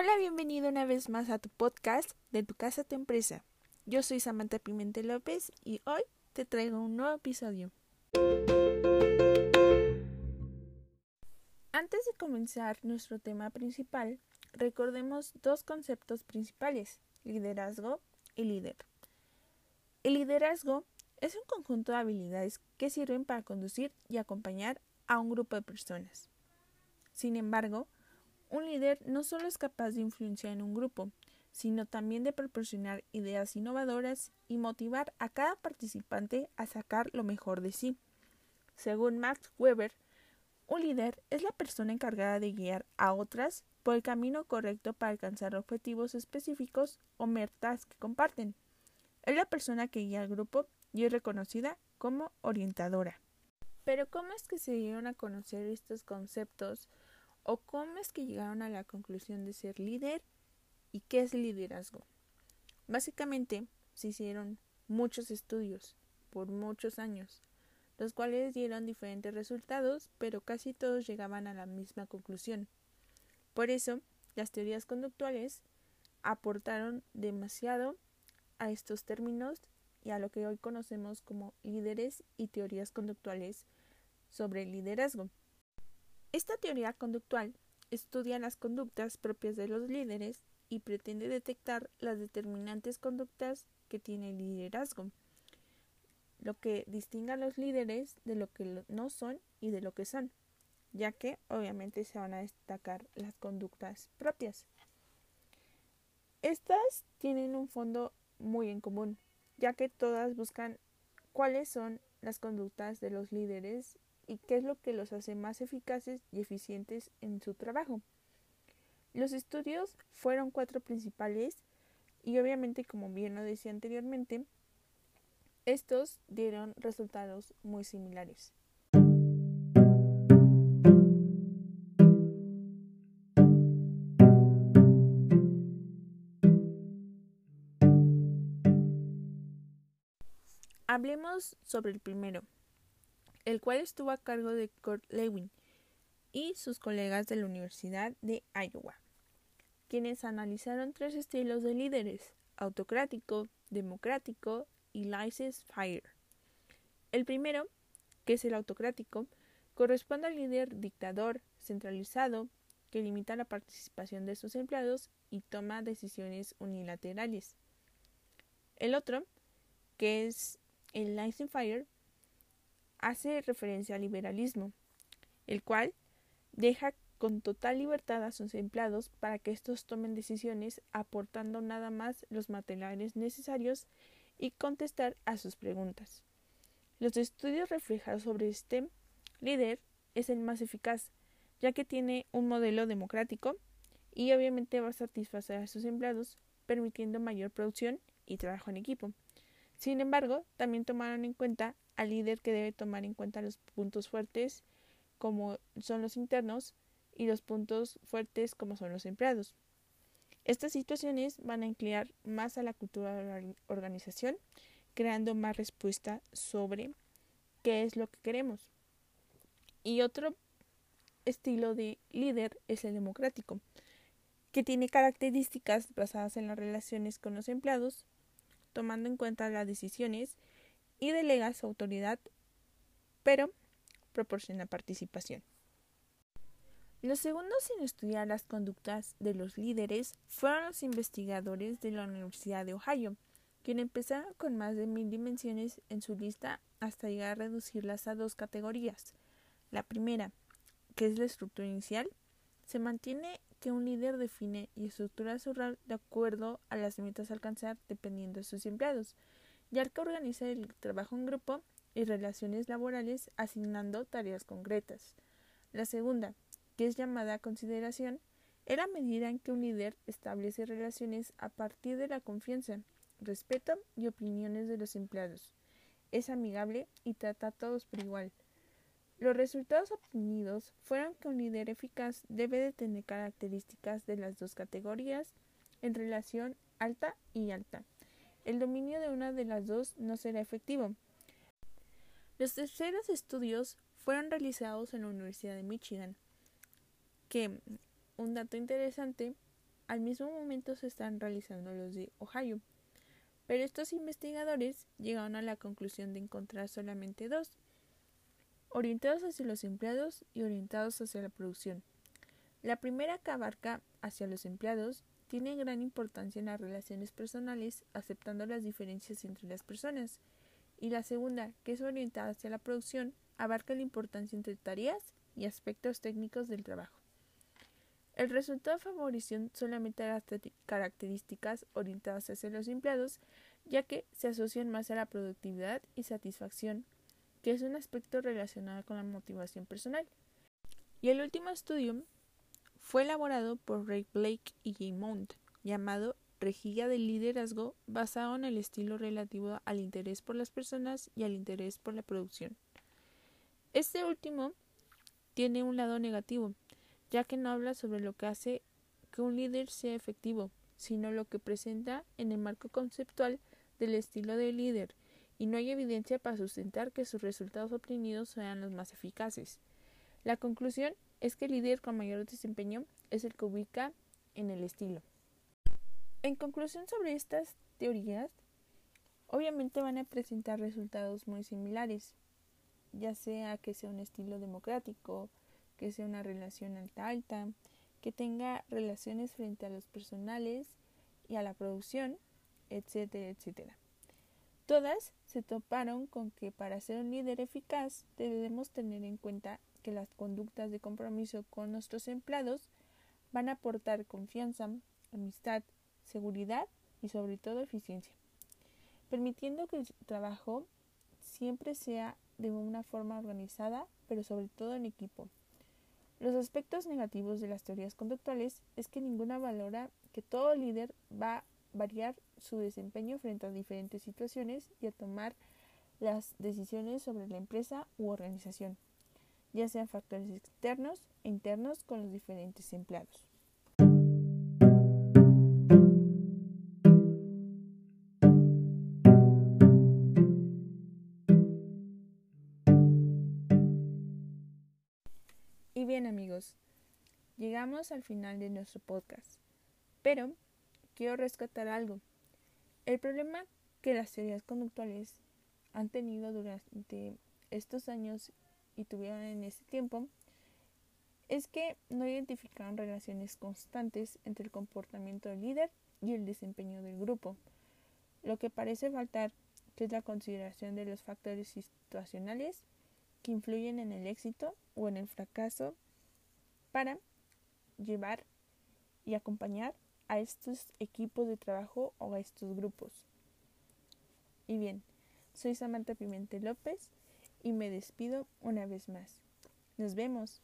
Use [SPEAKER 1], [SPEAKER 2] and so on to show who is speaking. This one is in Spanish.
[SPEAKER 1] Hola, bienvenido una vez más a tu podcast de tu casa tu empresa. Yo soy Samantha Pimentel López y hoy te traigo un nuevo episodio. Antes de comenzar nuestro tema principal, recordemos dos conceptos principales, liderazgo y líder. El liderazgo es un conjunto de habilidades que sirven para conducir y acompañar a un grupo de personas. Sin embargo, un líder no solo es capaz de influenciar en un grupo, sino también de proporcionar ideas innovadoras y motivar a cada participante a sacar lo mejor de sí. Según Max Weber, un líder es la persona encargada de guiar a otras por el camino correcto para alcanzar objetivos específicos o metas que comparten. Es la persona que guía al grupo y es reconocida como orientadora. Pero ¿cómo es que se dieron a conocer estos conceptos o cómo es que llegaron a la conclusión de ser líder y qué es liderazgo. Básicamente se hicieron muchos estudios por muchos años, los cuales dieron diferentes resultados, pero casi todos llegaban a la misma conclusión. Por eso, las teorías conductuales aportaron demasiado a estos términos y a lo que hoy conocemos como líderes y teorías conductuales sobre liderazgo. Esta teoría conductual estudia las conductas propias de los líderes y pretende detectar las determinantes conductas que tiene el liderazgo, lo que distingue a los líderes de lo que no son y de lo que son, ya que obviamente se van a destacar las conductas propias. Estas tienen un fondo muy en común, ya que todas buscan cuáles son las conductas de los líderes y qué es lo que los hace más eficaces y eficientes en su trabajo. Los estudios fueron cuatro principales y obviamente, como bien lo decía anteriormente, estos dieron resultados muy similares. Hablemos sobre el primero, el cual estuvo a cargo de Kurt Lewin y sus colegas de la Universidad de Iowa, quienes analizaron tres estilos de líderes, autocrático, democrático y laissez-faire. El primero, que es el autocrático, corresponde al líder dictador centralizado que limita la participación de sus empleados y toma decisiones unilaterales. El otro, que es el laissez-faire, hace referencia al liberalismo, el cual deja con total libertad a sus empleados para que estos tomen decisiones aportando nada más los materiales necesarios y contestar a sus preguntas. Los estudios reflejados sobre este líder es el más eficaz, ya que tiene un modelo democrático y obviamente va a satisfacer a sus empleados, permitiendo mayor producción y trabajo en equipo. Sin embargo, también tomaron en cuenta al líder que debe tomar en cuenta los puntos fuertes como son los internos y los puntos fuertes como son los empleados. Estas situaciones van a inclinar más a la cultura de la organización, creando más respuesta sobre qué es lo que queremos. Y otro estilo de líder es el democrático, que tiene características basadas en las relaciones con los empleados, tomando en cuenta las decisiones y delega su autoridad, pero proporciona participación. Los segundos en estudiar las conductas de los líderes fueron los investigadores de la Universidad de Ohio, quienes empezaron con más de mil dimensiones en su lista hasta llegar a reducirlas a dos categorías. La primera, que es la estructura inicial, se mantiene que un líder define y estructura su rol de acuerdo a las metas a alcanzar dependiendo de sus empleados ya que organiza el trabajo en grupo y relaciones laborales asignando tareas concretas. La segunda, que es llamada consideración, es la medida en que un líder establece relaciones a partir de la confianza, respeto y opiniones de los empleados. Es amigable y trata a todos por igual. Los resultados obtenidos fueron que un líder eficaz debe de tener características de las dos categorías en relación alta y alta el dominio de una de las dos no será efectivo. Los terceros estudios fueron realizados en la Universidad de Michigan, que, un dato interesante, al mismo momento se están realizando los de Ohio. Pero estos investigadores llegaron a la conclusión de encontrar solamente dos, orientados hacia los empleados y orientados hacia la producción. La primera que abarca hacia los empleados tiene gran importancia en las relaciones personales, aceptando las diferencias entre las personas, y la segunda, que es orientada hacia la producción, abarca la importancia entre tareas y aspectos técnicos del trabajo. El resultado favoreció solamente las características orientadas hacia los empleados, ya que se asocian más a la productividad y satisfacción, que es un aspecto relacionado con la motivación personal. Y el último estudio fue elaborado por Ray Blake y Jay Mount, llamado Rejilla del liderazgo basado en el estilo relativo al interés por las personas y al interés por la producción. Este último tiene un lado negativo, ya que no habla sobre lo que hace que un líder sea efectivo, sino lo que presenta en el marco conceptual del estilo de líder, y no hay evidencia para sustentar que sus resultados obtenidos sean los más eficaces. La conclusión es que el líder con mayor desempeño es el que ubica en el estilo. En conclusión sobre estas teorías, obviamente van a presentar resultados muy similares, ya sea que sea un estilo democrático, que sea una relación alta-alta, que tenga relaciones frente a los personales y a la producción, etcétera, etcétera. Todas se toparon con que para ser un líder eficaz debemos tener en cuenta que las conductas de compromiso con nuestros empleados van a aportar confianza, amistad, seguridad y sobre todo eficiencia, permitiendo que el trabajo siempre sea de una forma organizada, pero sobre todo en equipo. Los aspectos negativos de las teorías conductuales es que ninguna valora que todo líder va variar su desempeño frente a diferentes situaciones y a tomar las decisiones sobre la empresa u organización, ya sean factores externos e internos con los diferentes empleados. Y bien amigos, llegamos al final de nuestro podcast, pero quiero rescatar algo. El problema que las teorías conductuales han tenido durante estos años y tuvieron en ese tiempo es que no identificaron relaciones constantes entre el comportamiento del líder y el desempeño del grupo, lo que parece faltar es la consideración de los factores situacionales que influyen en el éxito o en el fracaso para llevar y acompañar a estos equipos de trabajo o a estos grupos. Y bien, soy Samantha Pimentel López y me despido una vez más. Nos vemos.